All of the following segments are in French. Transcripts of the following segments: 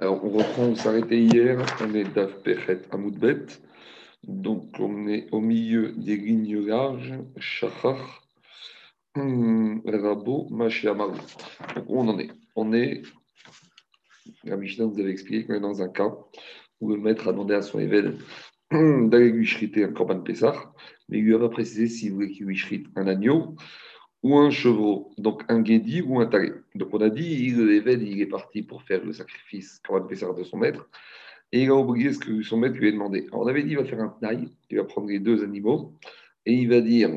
Alors, on reprend, on s'arrêtait hier, on est d'Af Pechet Amoudbet, donc on est au milieu des lignes larges, Shachar, hum, Rabo, Mashiamaru. Donc, où on en est? On est, la Mishnah vous avait expliqué qu'on est dans un cas où le maître a demandé à son évêque d'aller lui un Korban Pessah, mais il lui a pas précisé s'il voulait qu'il lui shrite un agneau ou un chevreau, donc un guédi ou un taré. Donc on a dit, l'évêque, il est parti pour faire le sacrifice Pessar de son maître, et il a oublié ce que son maître lui a demandé. On avait dit, il va faire un taille, il va prendre les deux animaux, et il va dire,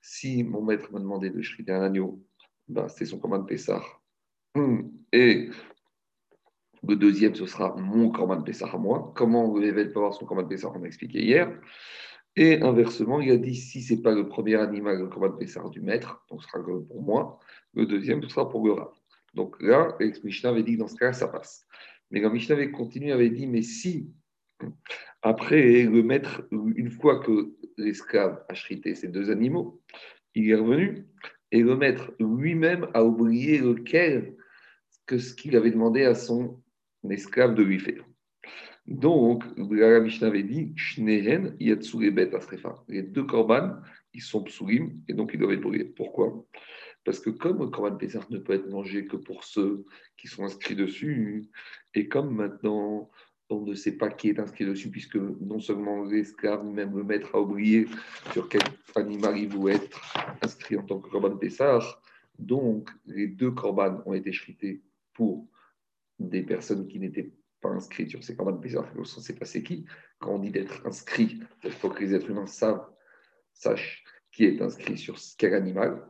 si mon maître m'a demandé de chriter un agneau, ben, c'était son commande Pessar. Et le deuxième, ce sera mon commande Pessar à moi. Comment l'évêque peut avoir son commande Pessar, on a expliqué hier. Et inversement, il a dit si ce n'est pas le premier animal, le combat de du maître, donc ce sera pour moi, le deuxième, ce sera pour le rat. Donc là, Mishnah avait dit que dans ce cas ça passe. Mais quand Mishnah avait continué, avait dit mais si, après le maître, une fois que l'esclave a chrité ces deux animaux, il est revenu, et le maître lui-même a oublié lequel, que ce qu'il avait demandé à son esclave de lui faire. Donc, la Mishnah avait dit Shnehen bet Les deux korban, ils sont psulim et donc ils doivent être brûlés. Pourquoi? Parce que comme le korban Pessah ne peut être mangé que pour ceux qui sont inscrits dessus, et comme maintenant on ne sait pas qui est inscrit dessus, puisque non seulement l'esclave, même le maître a oublié sur quel animal il voulait être inscrit en tant que korban Pessah, donc les deux korban ont été shrités pour des personnes qui n'étaient pas inscrit sur ces corbanes bizarres, on ne sait pas c'est qui. Quand on dit d'être inscrit, il faut que les êtres humains savent, sachent qui est inscrit sur quel animal.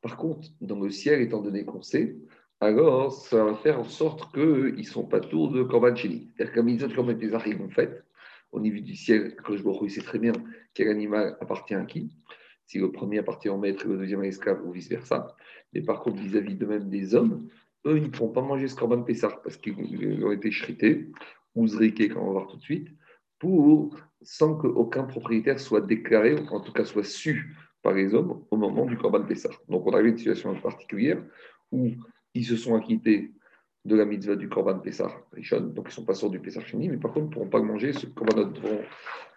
Par contre, dans le ciel, étant donné qu'on sait, alors ça va faire en sorte qu'ils ne sont pas tours de corban chéni. C'est-à-dire comme les autres corban ils vont fait, au niveau du ciel, vois, il sait très bien quel animal appartient à qui. Si le premier appartient au maître et le deuxième à l'esclave, ou vice-versa. Mais par contre, vis-à-vis de même des hommes, eux, ils ne pourront pas manger ce corban Pessah parce qu'ils ont été shrités, ou zriqués, comme on va voir tout de suite, pour, sans qu'aucun propriétaire soit déclaré, ou en tout cas soit su par les hommes au moment du corban Pessah. Donc, on a eu une situation particulière où ils se sont acquittés de la mitzvah du corban Pessah, donc ils ne sont pas sortis du Pessah fini, mais par contre, ils ne pourront pas manger ce corban devront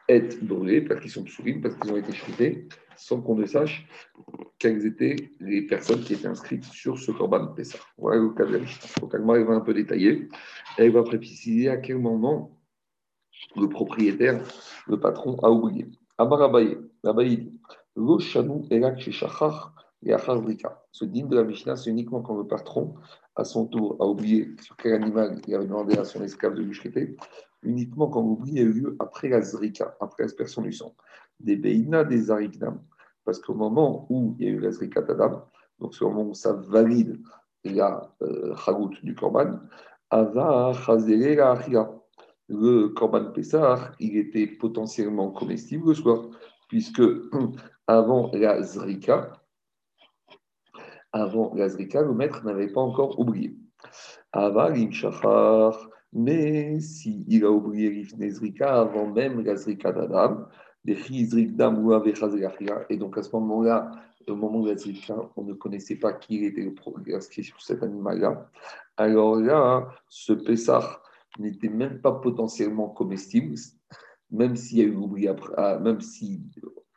être brûlés parce qu'ils sont souris, parce qu'ils ont été shrités, sans qu'on ne sache quelles étaient les personnes qui étaient inscrites sur ce Corban Pessah. Voilà le cas de la Mishnah. Donc, elle va un peu détailler. Elle va préciser à quel moment le propriétaire, le patron, a oublié. Amar Abaye, Abaye dit Lo shanu elak shechachar Ce digne de la Mishnah, c'est uniquement quand le patron, à son tour, a oublié sur quel animal il avait demandé à son esclave de lui chriter, uniquement quand l'oubli a eu lieu après la zrika, après l'aspersion du sang. Des beina, des ariknam. Parce qu'au moment où il y a eu la zrika tadam, donc au moment où ça valide la euh, du korban, ava la Le korban Pessah, il était potentiellement comestible le soir, puisque avant la zrika, avant la zrika, le maître n'avait pas encore oublié. Ava shachar mais s'il a oublié l'ifnezrika avant même la zrika d'Adam, et donc à ce moment-là, au moment de la zrika, on ne connaissait pas qui était inscrit sur cet animal-là. Alors là, ce Pessah n'était même pas potentiellement comestible, même s'il y a eu l'oubli après, ah, même si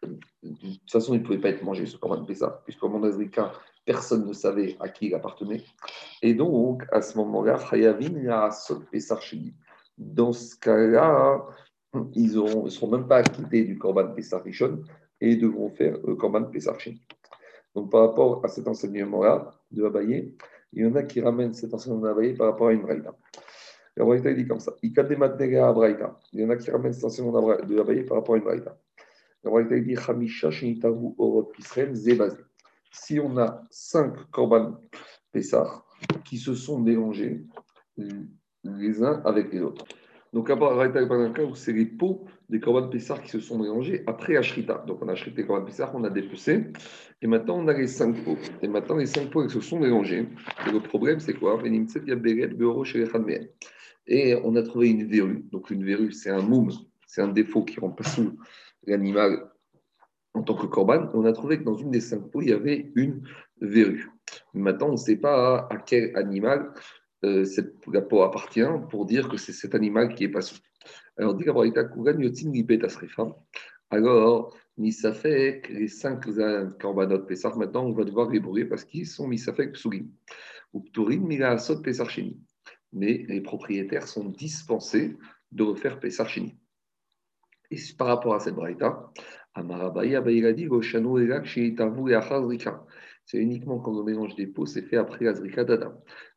de toute façon il ne pouvait pas être mangé ce Corban Pessah, puisqu'au moment de la zrika, personne ne savait à qui il appartenait. Et donc, à ce moment-là, dans ce cas-là, ils ne seront même pas acquittés du Korban Pessah et devront faire le Korban Pessah Donc, par rapport à cet enseignement-là de Abaye, il y en a qui ramènent cet enseignement d'Abaye par rapport à une Braïda. La Braïda dit comme ça Il y en a qui ramènent cet enseignement de Abaye par rapport à une Braïda. La Braïda dit Hamisha Shinitavu Orot Israël Zebazé si on a cinq korban Pessah qui se sont mélangés les uns avec les autres. Donc, cas où c'est les pots des korban Pessah qui se sont mélangés après Ashrita. Donc, on a les korban Pessah, on a dépecé, et maintenant on a les cinq pots. Et maintenant, les cinq ils se sont mélangés. Et le problème, c'est quoi? Et on a trouvé une verrue. Donc, une verrue, c'est un moum, c'est un défaut qui rend pas sous l'animal en tant que corban, on a trouvé que dans une des cinq peaux, il y avait une verrue. Maintenant, on ne sait pas à quel animal euh, cette, la peau appartient pour dire que c'est cet animal qui est pas sous. Alors, dit alors, que les cinq korbanot Pessah, maintenant, on va devoir les brûler parce qu'ils sont Misafek Psulim. Ou Pturim Milaasot Sheni. Mais les propriétaires sont dispensés de refaire Pessah Sheni. Et par rapport à cette braïta, c'est uniquement quand le mélange des peaux c'est fait après la zrika d'Adam.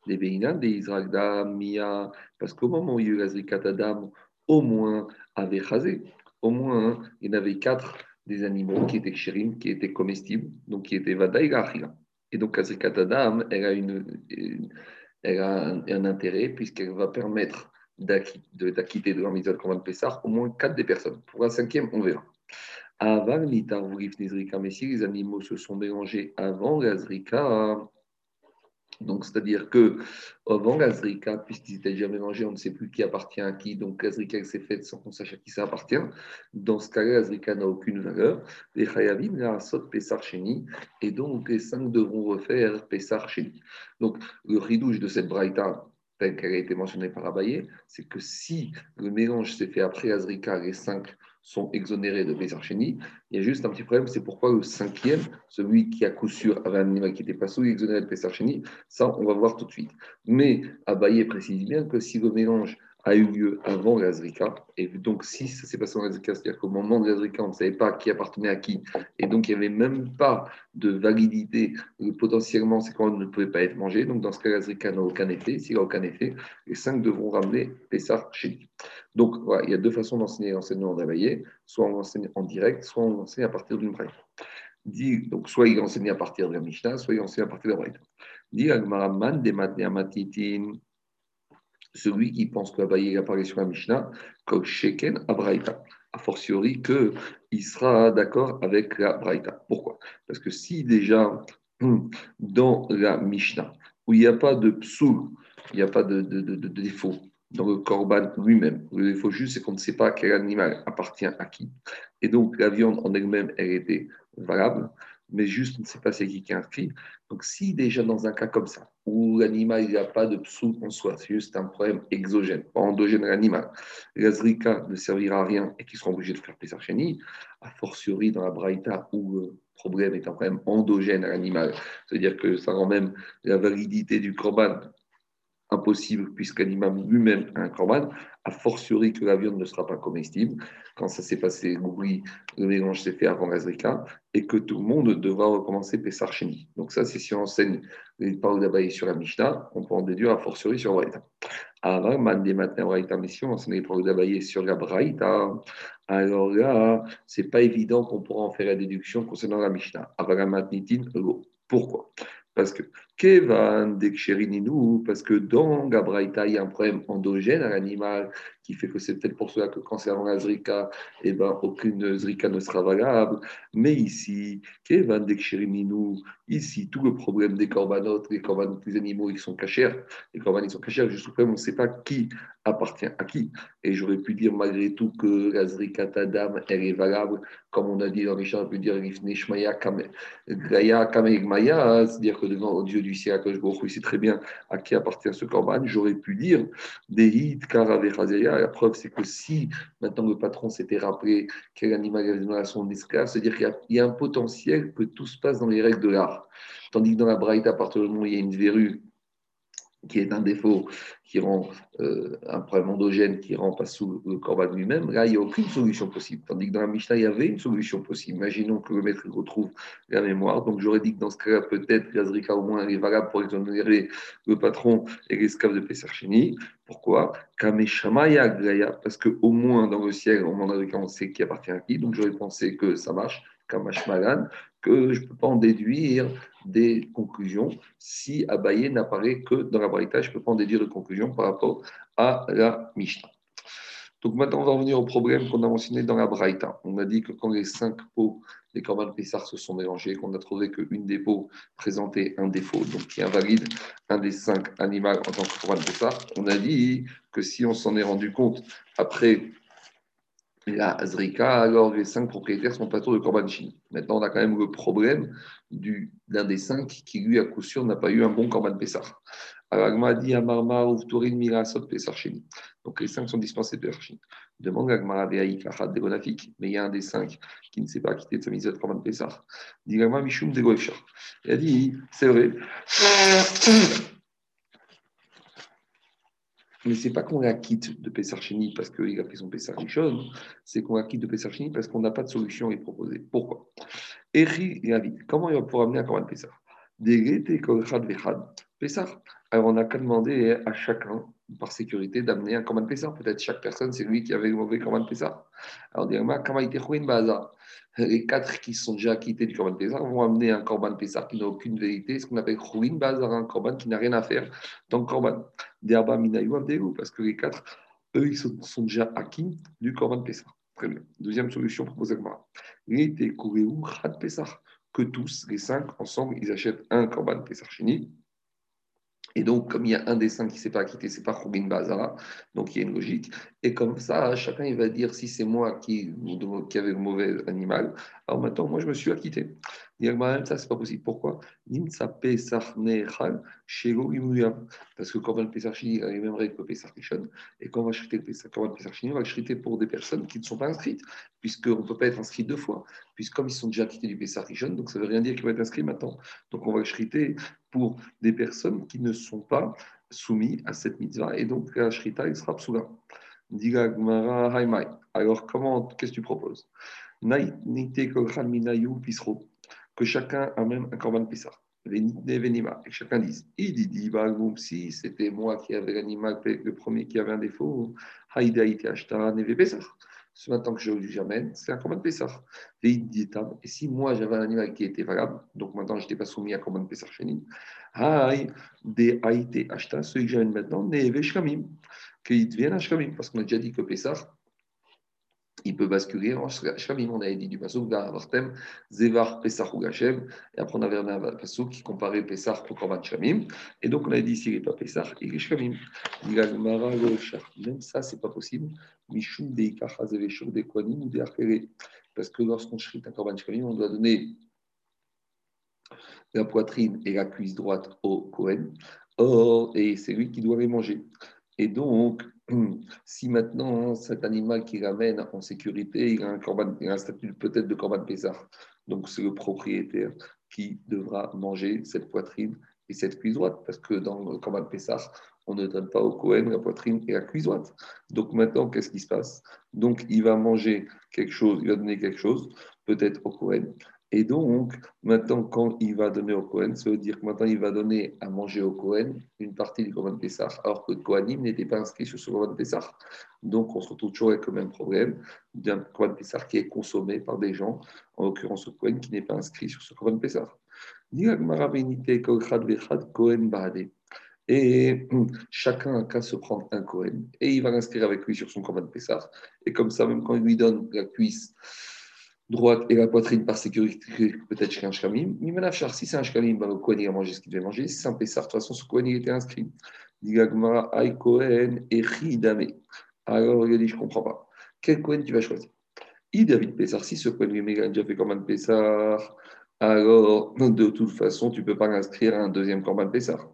Les Béinan, des Israël Mia, parce qu'au moment où il y a eu la zrika d'Adam, au moins avait chazé. Au moins, il y en avait quatre des animaux qui étaient chérim, qui étaient comestibles, donc qui étaient vada et donc, la zrika d'Adam, elle a, une, elle a un, intérêt puisqu'elle va permettre d'acquitter de la mise de Pessar au moins quatre des personnes. Pour la cinquième, on verra. Avant mais si les animaux se sont mélangés avant la donc c'est-à-dire que avant la puisqu'ils étaient déjà mélangés, on ne sait plus qui appartient à qui, donc la s'est faite sans qu'on sache à qui ça appartient. Dans ce cas-là, la n'a aucune valeur. Les Chayavim, la Sot Pesar et donc les cinq devront refaire Pesar. Donc le ridouche de cette braïta, telle qu'elle a été mentionnée par Abaye, c'est que si le mélange s'est fait après Azrika, les cinq sont exonérés de Bézarcheni. Il y a juste un petit problème, c'est pourquoi le cinquième, celui qui à coup sûr avait un animal qui n'était pas sous, exonéré de Bézarcheni, ça on va voir tout de suite. Mais Abaye précise bien que si le mélange a eu lieu avant l'Azrika. Et donc, si ça s'est passé dans l'Azrika, c'est-à-dire qu'au moment de l'Azrika, on ne savait pas qui appartenait à qui, et donc il n'y avait même pas de validité, potentiellement, ces corbanes ne pouvaient pas être mangés. Donc, dans ce cas, l'Azrika n'a aucun effet. S'il n'a aucun effet, les cinq devront ramener Pessar chez lui. Donc, il y a deux façons d'enseigner l'enseignement d'Abaye soit on enseigne en direct, soit on enseigne à partir d'une braille. donc, soit il enseigne à partir de la Mishnah, soit il enseigne à partir de la braille. Dit Agmaraman, des Matnéamatitin celui qui pense que Abaye apparaît sur la Mishnah, comme Sheken Abraïta. A fortiori qu'il sera d'accord avec la Braïta. Pourquoi? Parce que si déjà dans la Mishnah, où il n'y a pas de psoul, il n'y a pas de, défaut dans le korban lui-même, le défaut juste, c'est qu'on ne sait pas quel animal appartient à qui. Et donc la viande en elle-même, elle était valable mais juste on ne sait pas c'est qui qui a inscrit. Donc si déjà dans un cas comme ça, où l'animal n'a pas de psou en soi, c'est juste un problème exogène, pas endogène à l'animal, l'azrika ne servira à rien et qu'ils seront obligés de faire Pesar a fortiori dans la braïta où le problème est un problème endogène à l'animal, c'est-à-dire que ça rend même la validité du korban impossible puisque l'animal lui-même a un korban, a fortiori que la viande ne sera pas comestible. Quand ça s'est passé, oui, le mélange s'est fait avant l'Azrika et que tout le monde devra recommencer Pessar Sheni. Donc, ça, c'est si on enseigne les paroles d'Abaye sur la Mishnah, on peut en déduire a fortiori sur Braïta. Alors, des matins Braïta, mais si on enseigne les paroles d'Abaye sur la Braïta, alors là, c'est pas évident qu'on pourra en faire la déduction concernant la Mishnah. Pourquoi? Parce que parce que dans Gabraïta, il y a un problème endogène à l'animal qui fait que c'est peut-être pour cela que avant la Zrika, eh ben, aucune Zrika ne sera valable. Mais ici, Kevan, ici, tout le problème des corbanotes, les corbanotes, les animaux, ils sont cachés. Les corbanotes, ils sont cachés, juste au on ne sait pas qui appartient à qui. Et j'aurais pu dire malgré tout que la Zrika Tadam, elle est valable, comme on a dit dans les on peut dire c'est-à-dire que devant Dieu du ciel, il sait très bien à qui appartient ce corban. J'aurais pu dire Dehit, Karavechazeya. La preuve, c'est que si maintenant le patron s'était rappelé quel animal avait dans son esclave, c'est-à-dire qu'il y, a un potentiel que tout se passe dans les règles de l'art. Tandis que dans la Braïta, à partir du moment où il y a une verrue qui est un défaut qui rend euh, un problème endogène qui rend pas sous le corban lui-même, là, il n'y a aucune solution possible. Tandis que dans la Mishnah, il y avait une solution possible. Imaginons que le maître retrouve la mémoire. Donc, j'aurais dit que dans ce cas-là, peut-être Gazrika au moins est valable pour exonérer le patron et l'esclave de Pesarchini. Pourquoi? Parce qu'au moins dans le ciel, moment on sait qui appartient à qui. Donc, j'aurais pensé que ça marche. Kamashmalan, que je ne peux pas en déduire des conclusions. Si Abaye n'apparaît que dans la Braïta, je ne peux pas en déduire de conclusions par rapport à la Mishnah. Donc maintenant, on va revenir au problème qu'on a mentionné dans la Braïta. On a dit que quand les cinq pots des Corban Pessar se sont mélangés, qu'on a trouvé qu'une des pots présentait un défaut, donc qui invalide un des cinq animaux en tant que Corban Pessar, on a dit que si on s'en est rendu compte après la Azrika, alors les cinq propriétaires sont pas trop de Korban Maintenant, on a quand même le problème d'un des cinq qui, lui, à coup sûr, n'a pas eu un bon Korban Pessah. Alors, dit Amarma Uvturin Mirasot Pesarchini. Donc, les cinq sont dispensés de Pesarchini. Demande Agmara Veaïk Achad Degonafik, mais il y a un des cinq qui ne s'est pas quitté de sa mise à Korban Pesar. Dit Agmara Mishum Degoefshar. Il a dit c'est vrai. Mais ce n'est pas qu'on la quitte de Pessarchini parce qu'il a pris son Pessar c'est qu'on la quitte de Pessarchini parce qu'on n'a pas de solution à lui proposer. Pourquoi? Eri comment il va pouvoir amener un Korban Pessar Pessar. Alors on n'a qu'à demander à chacun, par sécurité, d'amener un Korban Pessar. Peut-être chaque personne, c'est lui qui avait le mauvais Korban Pessar. Alors, les quatre qui sont déjà quittés du Korban Pessar vont amener un Korban Pessar qui n'a aucune vérité, ce qu'on appelle Chouin Bazar, un Korban qui n'a rien à faire dans le Korban. Derba Minayu Abdelu, parce que les quatre, eux, ils sont, déjà acquis du Korban Pessar. Très bien. Deuxième solution proposée par Khat Pessar, que tous, les cinq, ensemble, ils achètent un Korban Pessar Chini et donc, comme il y a un des qui ne s'est pas acquitté, ce n'est pas Khubin Bazara, donc il y a une logique. Et comme ça, chacun va dire si c'est moi qui, qui avais le mauvais animal, alors maintenant, moi je me suis acquitté. Ça, c'est pas possible. Pourquoi? Parce que quand on va le Pesachini, il a les mêmes règles que Et quand on va acheter le Pesach, on va acheter pour des personnes qui ne sont pas inscrites, puisqu'on ne peut pas être inscrit deux fois. Puisque comme ils sont déjà quittés du Pesach donc ça ne veut rien dire qu'ils vont être inscrits maintenant. Donc on va acheter pour des personnes qui ne sont pas soumises à cette mitzvah. Et donc la shrita, il sera psoula. Alors, comment, qu'est-ce que tu proposes? Que chacun amène un korban Pessah. Et chacun dise, il dit, si c'était moi qui avais l'animal, le premier qui avait un défaut, ce matin que j'amène, c'est un korban Pessah. Et si moi j'avais un animal qui était valable, donc maintenant je n'étais pas soumis à korban Pessah Sheni, des Haïté Ashta, celui que j'amène maintenant, Neve Shkamim, qu'il devienne un Shkamim, parce qu'on a déjà dit que Pessah, il peut basculer en Shkamim. On avait dit du Passouk d'Avartem, Zevar Pesach ou Gashem. Et après, on avait un Passouk qui comparait Pesach au Korban Shkamim. Et donc, on a dit s'il n'est pas Pesach, il est Shkamim. Même ça, ce n'est pas possible. Mishum de Ikachazeveshur de Kwanim ou de Parce que lorsqu'on chrite un Korban Shkamim, on doit donner la poitrine et la cuisse droite au Kohen. Et c'est lui qui doit les manger. Et donc, si maintenant cet animal qui ramène en sécurité, il a un, statut peut-être de corban Pésar, donc c'est le propriétaire qui devra manger cette poitrine et cette cuisse droite, parce que dans le corban Pessar, on ne donne pas au Cohen la poitrine et la cuisse droite. Donc maintenant, qu'est-ce qui se passe? Donc il va manger quelque chose, il va donner quelque chose, peut-être au Cohen, et donc, maintenant, quand il va donner au Cohen, ça veut dire que maintenant, il va donner à manger au Cohen une partie du Corban Pessah, alors que le Kohanim n'était pas inscrit sur ce Corban Pessah. Donc, on se retrouve toujours avec le même problème d'un Corban Pessah qui est consommé par des gens, en l'occurrence le Cohen, qui n'est pas inscrit sur ce Corban Pessah. Et chacun a se prendre un Cohen, et il va l'inscrire avec lui sur son Corban Pessah. Et comme ça, même quand il lui donne la cuisse, droite et la poitrine par sécurité, peut-être chez un shkamim. Mimanachar, si c'est un shkamim, le Kohen il a mangé ce qu'il devait manger. Si c'est un Pessar, de toute façon, ce Kohen il était inscrit. Digagmara, Ay Kohen, Echidame. Alors il dit, je ne comprends pas. Quel Kohen tu vas choisir? Il David Pessar, si ce Kohen lui a déjà fait un Pessar, alors de toute façon, tu ne peux pas l'inscrire à un deuxième Korban Pessar.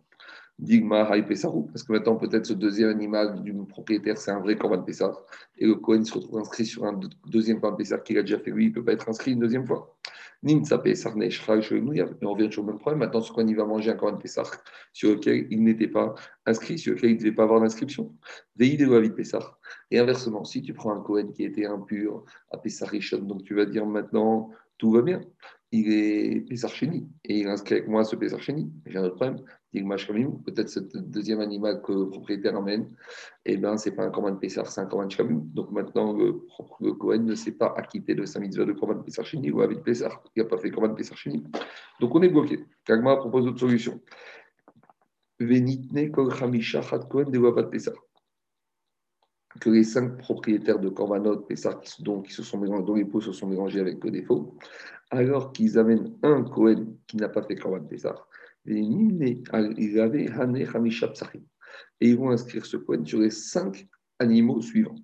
Digma Pesarou, parce que maintenant peut-être ce deuxième animal du propriétaire c'est un vrai Corban Pessar, et le Cohen se retrouve inscrit sur un deuxième Corban Pessar qu'il a déjà fait lui, il ne peut pas être inscrit une deuxième fois. Nimtsa Pessar on revient toujours au même problème. Maintenant, ce Cohen il va manger un Corban Pessar sur lequel il n'était pas inscrit, sur lequel il ne devait pas avoir d'inscription. Veide Pessar. Et inversement, si tu prends un Cohen qui était impur à Pessar donc tu vas dire maintenant tout va bien il est Pesarcheni et il inscrit avec moi ce Pesarcheni. J'ai un autre problème. Peut-être ce deuxième animal que le propriétaire amène, eh ben, ce n'est pas un Korban Pessar, c'est un Korban Shamim. Donc maintenant, le, Kohen ne s'est pas acquitté de sa mitzvah de Korban Pesarcheni ou avec Pessar. Il n'a pas fait Korban Pesarcheni. Donc on est bloqué. Kagma propose d'autres solutions. Venitne de Pessar que les cinq propriétaires de Korbanot, Pessar, qui, qui se sont dont les peaux se sont mélangés avec le défaut, alors qu'ils amènent un Kohen qui n'a pas fait Korban Pessar, Et ils vont inscrire ce Kohen sur les cinq animaux suivants.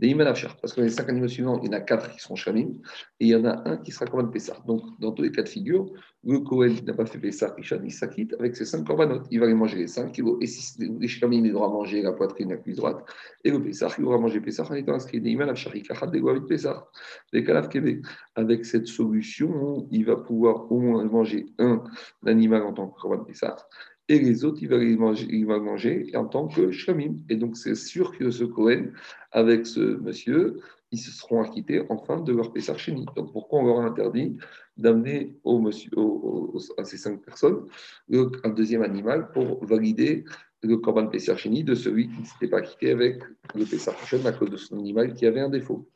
Des Parce que les cinq animaux suivants, il y en a quatre qui seront Shamim et il y en a un qui sera Korban Pessah. Donc, dans tous les cas de figure, le Kohen n'a pas fait Pessah, il s'acquitte avec ses cinq Korbanot. Il va les manger les cinq. Et si les Shamim, il devra manger la poitrine, la cuisse droite. Et le Pessah, il devra manger Pessah en étant inscrit. Des des. Avec cette solution, il va pouvoir au moins manger un animal en tant que Korban Pessah et les autres, il va manger, en tant que shamim. Et donc, c'est sûr que ce Cohen, avec ce monsieur, ils se seront acquittés enfin de leur Pessar Donc, pourquoi on leur a interdit d'amener monsieur, à ces cinq personnes un deuxième animal pour valider le Corban Pessar de celui qui ne s'était pas quitté avec le Pessar à cause de son animal qui avait un défaut.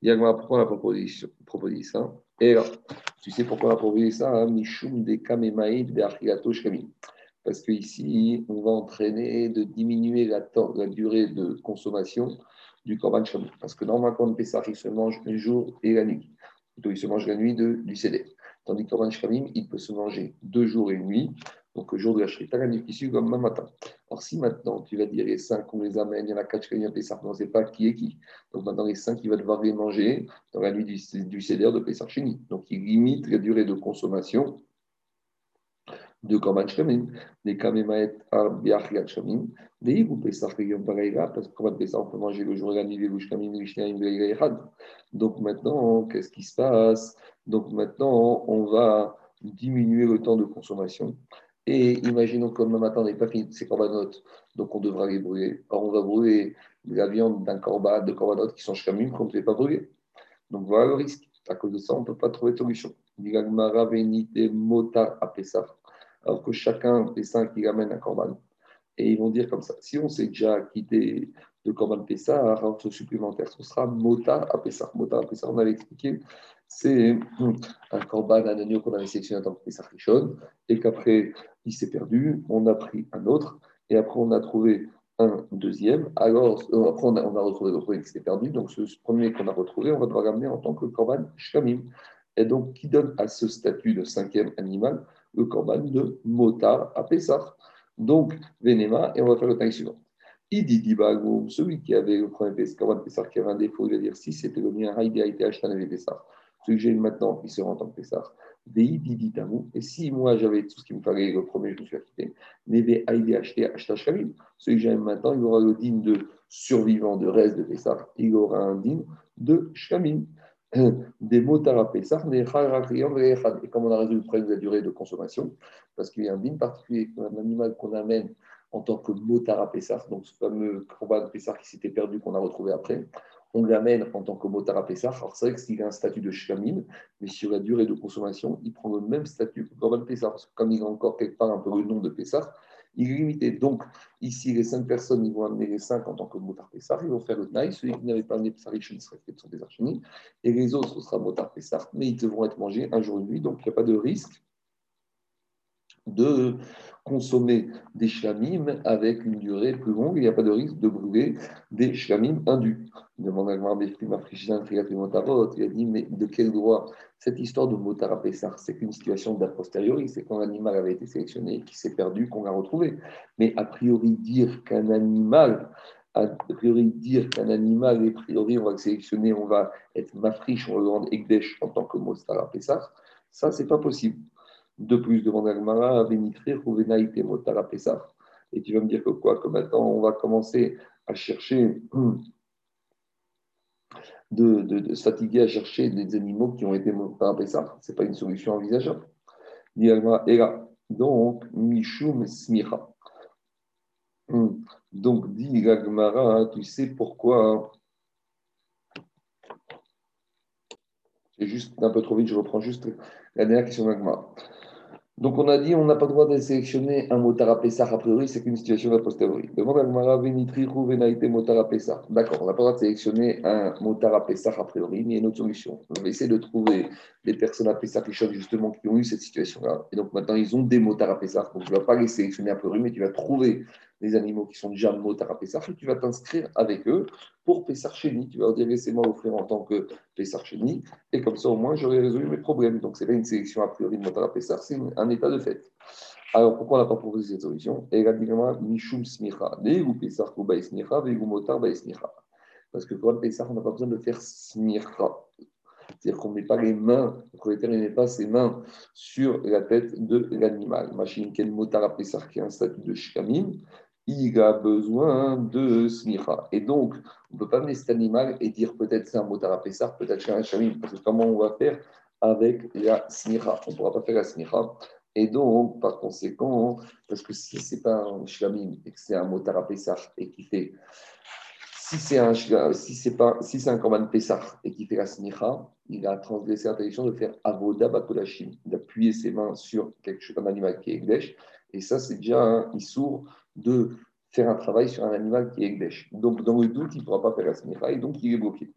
Il y a pourquoi on a proposé, ça Et là, tu sais pourquoi on a proposé ça hein? Mishum de Kamemaïd de Shkamim parce qu'ici, on va entraîner de diminuer la, durée de consommation du Korban Shabbat. Parce que normalement, quand Pessah, il se mange le jour et la nuit. Plutôt, il se mange la nuit du CD. Tandis que Korban Shabbat, il peut se manger deux jours et une nuit. Donc, le jour de la Shrita, la nuit qui suit, comme un matin. Alors, si maintenant, tu vas dire les cinq, on les amène, il y en a quatre qui viennent Pessah, on ne sait pas qui est qui. Donc, maintenant, les cinq, il va devoir les manger dans la nuit du, du de Pessah Chini. Donc, il limite la durée de consommation de Korban Shemim, des Kamemaet Arbiach Shemim, des Igou Pesach Yom Baraïra, parce que Korban Pesach, on peut manger le jour et la nuit, les Shkamim, les Shnaim, les Donc maintenant, qu'est-ce qui se passe Donc maintenant, on va diminuer le temps de consommation. Et imaginons que demain matin, on n'est pas fini de ces corbanotes, donc on devra les brûler. Alors on va brûler la viande d'un corban, de qui sont shkamim qu'on ne fait pas brûler. Donc voilà le risque. À cause de ça, on ne peut pas trouver de solution. Mota alors que chacun des cinq, il amène un corban. Et ils vont dire comme ça, si on s'est déjà quitté de corban Pessah, ce supplémentaire, ce sera Mota à Pessah. Mota à Pessah, on avait expliqué, c'est un corban, un agneau qu'on avait sélectionné en tant que Pessah Rishon, et qu'après, il s'est perdu, on a pris un autre, et après, on a trouvé un deuxième. Alors, euh, après, on a, retrouvé le premier qui s'était perdu. Donc, ce, premier qu'on a retrouvé, on va devoir l'amener en tant que corban Shkamim. Et donc, qui donne à ce statut de cinquième animal le corban de Motar à Pessah. Donc, Vénéma, et on va faire le temps suivant. Il dit celui qui avait le premier corban de Pessah qui avait un défaut, il va dire si c'était le mien, il a été acheté avec Pessah. Celui que j'ai maintenant, il sera en tant que Pessah. Et si moi j'avais tout ce qu'il me fallait, le premier, je me suis acquitté, Neve Aïdé acheté Shamim. Celui que j'ai maintenant, il aura le digne de survivant de reste de Pessah. Il aura un digne de Shamim des mots à Pessah, et comme on a résolu le problème de la durée de consommation, parce qu'il y a un dîme particulier, un animal qu'on amène en tant que Pessah, donc ce fameux combat de Pessah qui s'était perdu, qu'on a retrouvé après, on l'amène en tant que motard à Pessah. Alors c'est vrai que s'il a un statut de shamim, mais sur la durée de consommation, il prend le même statut que le de Pessah, parce que comme il a encore quelque part un peu le nom de Pessah, il est limité. Donc, ici, les cinq personnes, ils vont amener les cinq en tant que motard Pessar, ils vont faire le Tnaï. Celui qui n'avait pas amené Pessar, il serait fait de son désarchini. Et les autres, ce sera motard Pessar, mais ils devront être mangés un jour et une nuit, donc il n'y a pas de risque de consommer des shlamim avec une durée plus longue, il n'y a pas de risque de brûler des shlamim indus. Il demande à il a dit, mais de quel droit Cette histoire de Motara c'est qu'une situation d'a posteriori, c'est quand l'animal avait été sélectionné, qui s'est perdu, qu'on l'a retrouvé. Mais a priori, dire qu'un animal, a priori, dire qu'un animal, a priori, on va le sélectionner, on va être mafriche, on va le rendre Egdesh en tant que Motara Pessah, ça, c'est pas possible. De plus, demande Agmara, Benitrir ou Venaïte Motara. Et tu vas me dire que quoi Que maintenant, on va commencer à chercher, de, fatiguer à chercher des animaux qui ont été Motara. Ce n'est pas une solution envisageable. Et là, donc, Mishum Smicha. Hmm. Donc, dit Gagmara, tu sais pourquoi C'est juste un peu trop vite, je reprends juste la dernière question d'Agmara. Donc on a dit on n'a pas le droit de sélectionner un motard à Pessah a priori, c'est qu'une situation a posteriori. Demande à Gmara Venitrihu Venaite motard à Pessah. D'accord, on n'a pas le droit de sélectionner un motard à Pessah a priori, mais il y a une autre solution. On va essayer de trouver des personnes à Pessah qui justement qui ont eu cette situation-là. Et donc maintenant ils ont des motards à Pessah. Donc tu ne vas pas les sélectionner a priori, mais tu vas trouver des animaux qui sont déjà motards à Pessah et tu vas t'inscrire avec eux pour Pessah Chéni. Tu vas leur dire laissez-moi offrir en tant que Pessah Chéni et comme ça au moins j'aurai résolu mes problèmes. Donc ce n'est pas une sélection a priori de motards à Pessah, c'est un état de fait. Alors pourquoi on n'a pas proposé cette solution? Motar. Parce que pour le ça, on n'a pas besoin de faire smirra. C'est-à-dire qu'on ne met pas les mains, le propriétaire ne met pas ses mains sur la tête de l'animal. Machine quel motara Pessah qui a un statut de shkamim, il a besoin de smicha. Et donc, on ne peut pas amener cet animal et dire peut-être c'est un motara peut-être c'est un shkamim, parce que comment on va faire avec la smicha? On ne pourra pas faire la smicha. Et donc, par conséquent, parce que si ce n'est pas un shkamim et que c'est un motara et qui fait si c'est un, si si un korban et qui fait la smicha, il a transgressé l'interdiction de faire avoda bakodashim, d'appuyer ses mains sur quelque chose, un animal qui est egdesh. Et ça, c'est déjà un issour de faire un travail sur un animal qui est egdesh. Donc, dans le doute, il ne pourra pas faire la smicha et donc il est bloqué.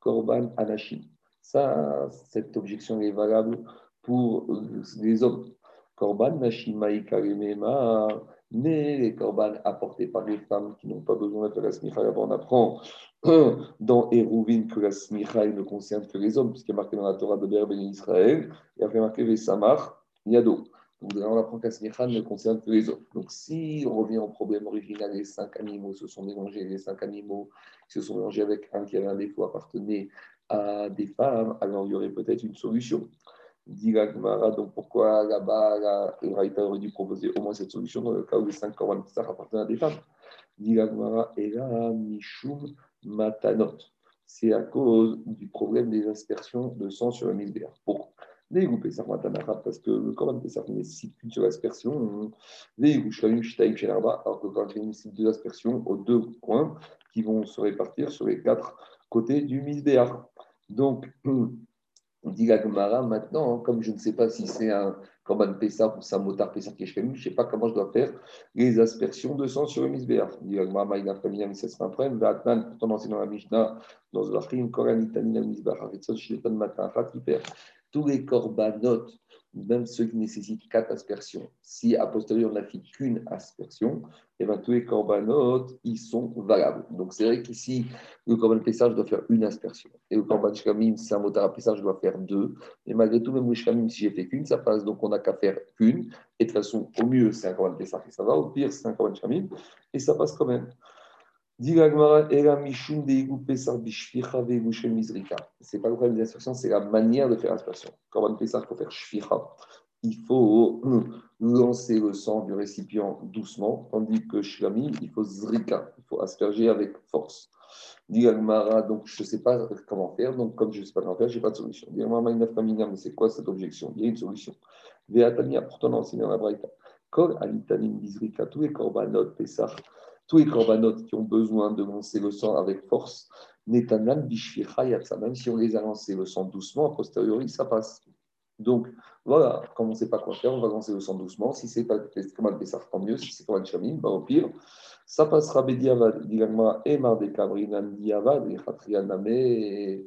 korban anashim. Ça, cette objection est valable pour les hommes. Korban nashima ikarimema mais les corbanes apportés par les femmes qui n'ont pas besoin de faire la smicha, on apprend dans Hérouvin que la smicha ne concerne que les hommes, puisqu'il y a marqué dans la Torah de Berben Israël, il y a fait marqué les samar, yado. Donc on apprend que la smicha ne concerne que les hommes. Donc si on revient au problème original, les cinq animaux se sont mélangés, les cinq animaux se sont mélangés avec un qui avait un défaut appartenait à des femmes, alors il y aurait peut-être une solution. Dit donc pourquoi là-bas, le Raïta aurait dû proposer au moins cette solution dans le cas où les cinq Korban Pessah appartiennent à des femmes? Dit et là, Mishum Matanot. C'est à cause du problème des aspersions de sang sur le misbéa. Pourquoi? Parce que le Korban Pessah nécessite qu'une seule aspersion. Alors que le Korban nécessite deux aspersions aux deux coins qui vont se répartir sur les quatre côtés du misbéa. Donc, dit la Gemara, maintenant, comme je ne sais pas si c'est un Korban Pessah ou c'est un motard Pessah qui je ne sais pas comment je dois faire les aspersions de sang sur le Misbéach. Dit la Gemara, Maïna Famille, mais ça c'est un problème. Vatnan, pourtant dans la Mishnah, dans Zvachim, Koranitani, Misbéach, Aretson, Shileton, Matin, Khatiper, tous les Korbanot même ceux qui nécessitent quatre aspersions. Si a posteriori on n'a fait qu'une aspersion, eh bien tous les corbanotes, ils sont valables. Donc c'est vrai qu'ici, le corban pessage doit faire une aspersion. Et le corban shkamim, c'est un motard à pessage, je dois faire deux. Et malgré tout, même le shkamim, si j'ai fait qu'une, ça passe. Donc on n'a qu'à faire qu'une. Et de toute façon, au mieux, c'est un corban pessage et ça va. Au pire, c'est un corban shkamim. Et ça passe quand même. C'est pas le problème de l'aspersion, c'est la manière de faire l'aspersion. Quand on fait il faut faire shficha. Il faut lancer le sang du récipient doucement, tandis que shlamim, il faut zrika, il faut asperger avec force. Gmara, donc je ne sais pas comment faire, donc comme je ne sais pas comment faire, je n'ai pas de solution. mais c'est quoi cette objection? Il y a une solution. Veatania, pourtant enseigné dans la Braïta. Kol alitanim bizrika, tous les korbanot, pesach, tous les corbanotes qui ont besoin de lancer le sang avec force, Netanan même si on les a lancés le sang doucement, a posteriori, ça passe. Donc, voilà, comme on ne sait pas quoi faire, on va lancer le sang doucement. Si c'est pas comme un Pessah, tant mieux. Si c'est comme un Chamim, bah, au pire, ça passera Bediavad, Dilagma, et Mardekabrinan, Diavad, et Khatrianame,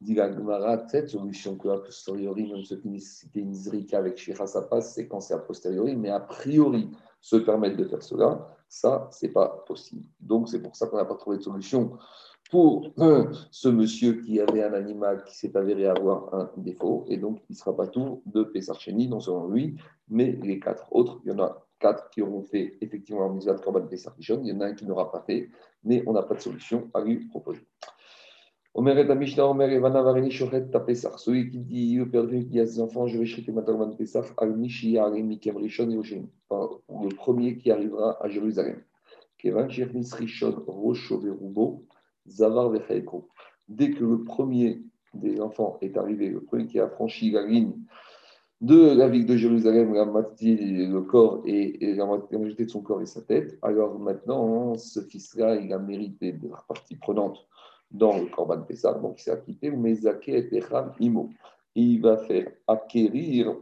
Dilagmara, cette solution que a posteriori, même ce qui nécessitait une Zrika avec Shira, ça passe, c'est quand c'est a posteriori, mais a priori, se permettre de faire cela, ça, c'est pas possible. Donc, c'est pour ça qu'on n'a pas trouvé de solution pour ce monsieur qui avait un animal qui s'est avéré avoir un défaut, et donc il ne sera pas tout de Pessarcheni, non seulement lui, mais les quatre autres. Il y en a quatre qui auront fait effectivement un misvat Korban Pessarcheni, il y en a un qui n'aura pas fait, mais on n'a pas de solution à lui proposer. Omer et Mishnah, Omer et Vanavarini Shochet Tapesach. Celui qui dit, le père qui dit à ses enfants, je vais chriter ma Korban Pesach, al Mishi Yarim Mikem Rishon Yoshin. Le premier qui arrivera à Jérusalem. Kevan Shirnis Rishon Rocho Verubo, Zavar Vechaeko. Dès que le premier des enfants est arrivé, le premier qui a franchi la ligne de la ville de Jérusalem, la moitié, le corps et, la majorité de son corps et sa tête, alors maintenant, ce fils-là, il a mérité d'être partie prenante dans le Corban Pessah, donc il s'est acquitté, Imo. il va faire acquérir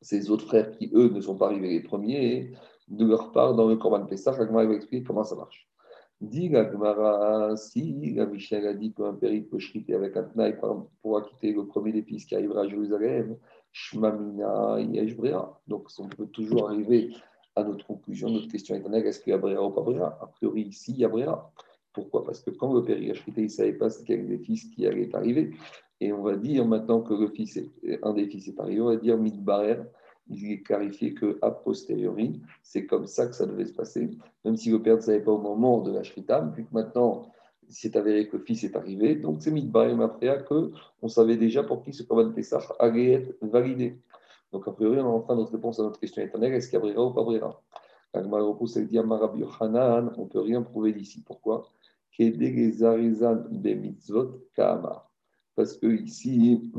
ses autres frères qui, eux, ne sont pas arrivés les premiers, de leur part dans le Corban Pessah. La va expliquer comment ça marche. Dit la si la Michel a dit qu'un père peut chriter avec un tnaï pour acquitter le premier des fils qui arrivera à Jérusalem, Shmamina Yeshbrea. Donc on peut toujours arriver à notre conclusion, notre question éternelle est-ce qu'il y a Bréa ou pas Bréa A priori, ici, il y a Bréa. Pourquoi? Parce que quand le père y a il ne savait pas qu'il y avait des fils qui allaient arriver. Et on va dire maintenant que le fils un des fils est arrivé, on va dire Midbarer, il est clarifié qu'à posteriori, c'est comme ça que ça devait se passer, même si le père ne savait pas au moment de la Shrita, vu que maintenant, il s'est avéré que le fils est arrivé. Donc, c'est Midbar et Mafrea qu'on savait déjà pour qui ce Korban Pessah allait être validé. Donc, a priori, on a enfin notre réponse à notre question éternelle est-ce qu'il y a ou pas Brera on ne peut rien prouver d'ici. Pourquoi? Parce que ici,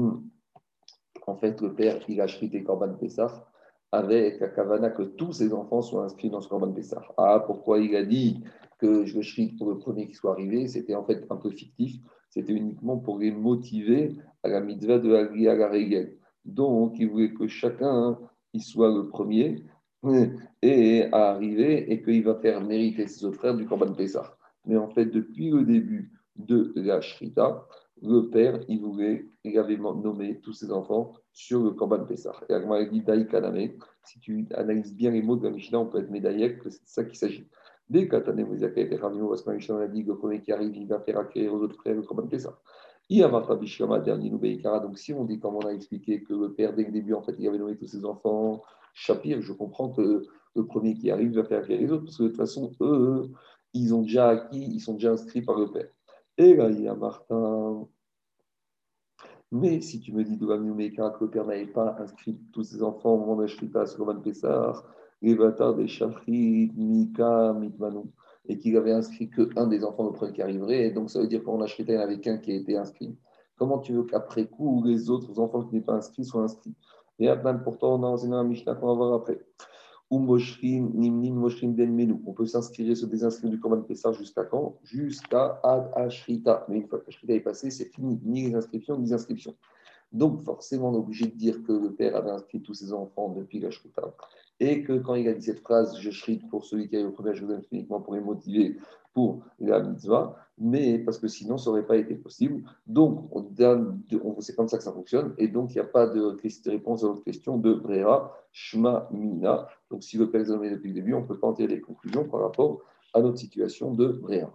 en fait, le père, il a chrité Korban Pessah avec la kavana que tous ses enfants soient inscrits dans ce Korban Pessah. Ah, pourquoi il a dit que je chrite pour le premier qui soit arrivé? C'était en fait un peu fictif. C'était uniquement pour les motiver à la mitzvah de à la. Donc, il voulait que chacun il soit le premier et à arriver et qu'il va faire mériter ses autres frères du Korban Pessah. Mais en fait, depuis le début de la Shrita, le père, il voulait, il avait nommé tous ses enfants sur le Korban Pessah. Et Agmar dit Kaname, si tu analyses bien les mots de la Mishnah, on peut être médaillé que c'est de ça qu'il s'agit. Dès qu'Atane Mouzaka et Ravimo, parce que la Mishnah a dit que le premier qui arrive, il va faire acquérir aux autres frères le Korban Pessah. Donc, si on dit, comme on a expliqué, que le père, dès le début, en fait, il avait nommé tous ses enfants, Shapir, je comprends que le premier qui arrive va faire acquérir les autres, parce que de toute façon, eux, ils ont déjà acquis, ils sont déjà inscrits par le père. Et là, il y a Martin. Mais si tu me dis, que le père n'avait pas inscrit tous ses enfants au moment de la sur Van Pessar, les bâtards des Shafrit, Mika, Mitmanou et qu'il avait inscrit qu'un des enfants de premier qui arriverait. Donc, ça veut dire qu'on a il n'y en avait qu'un qui a été inscrit. Comment tu veux qu'après coup, les autres enfants qui n'étaient pas inscrits soient inscrits? Et à plein pourtant, on a enseigné un Mishnah qu'on va voir après. On peut s'inscrire, se désinscrire du Korban Pessah jusqu'à quand? Jusqu'à Ad Ashrita. Mais une fois que Ashrita est passé, c'est fini. Ni les inscriptions, ni les inscriptions. Donc, forcément, on est obligé de dire que le père avait inscrit tous ses enfants depuis la et que quand il a dit cette phrase, je shrite pour celui qui a eu le premier je vous uniquement pour les motiver pour la mitzvah, mais parce que sinon, ça n'aurait pas été possible. Donc, on, c'est comme ça que ça fonctionne, et donc il n'y a pas de réponse à votre question de Brera, Shma, Mina. Donc, si le père est depuis le début, on ne peut pas en tirer des conclusions par rapport à notre situation de Brera.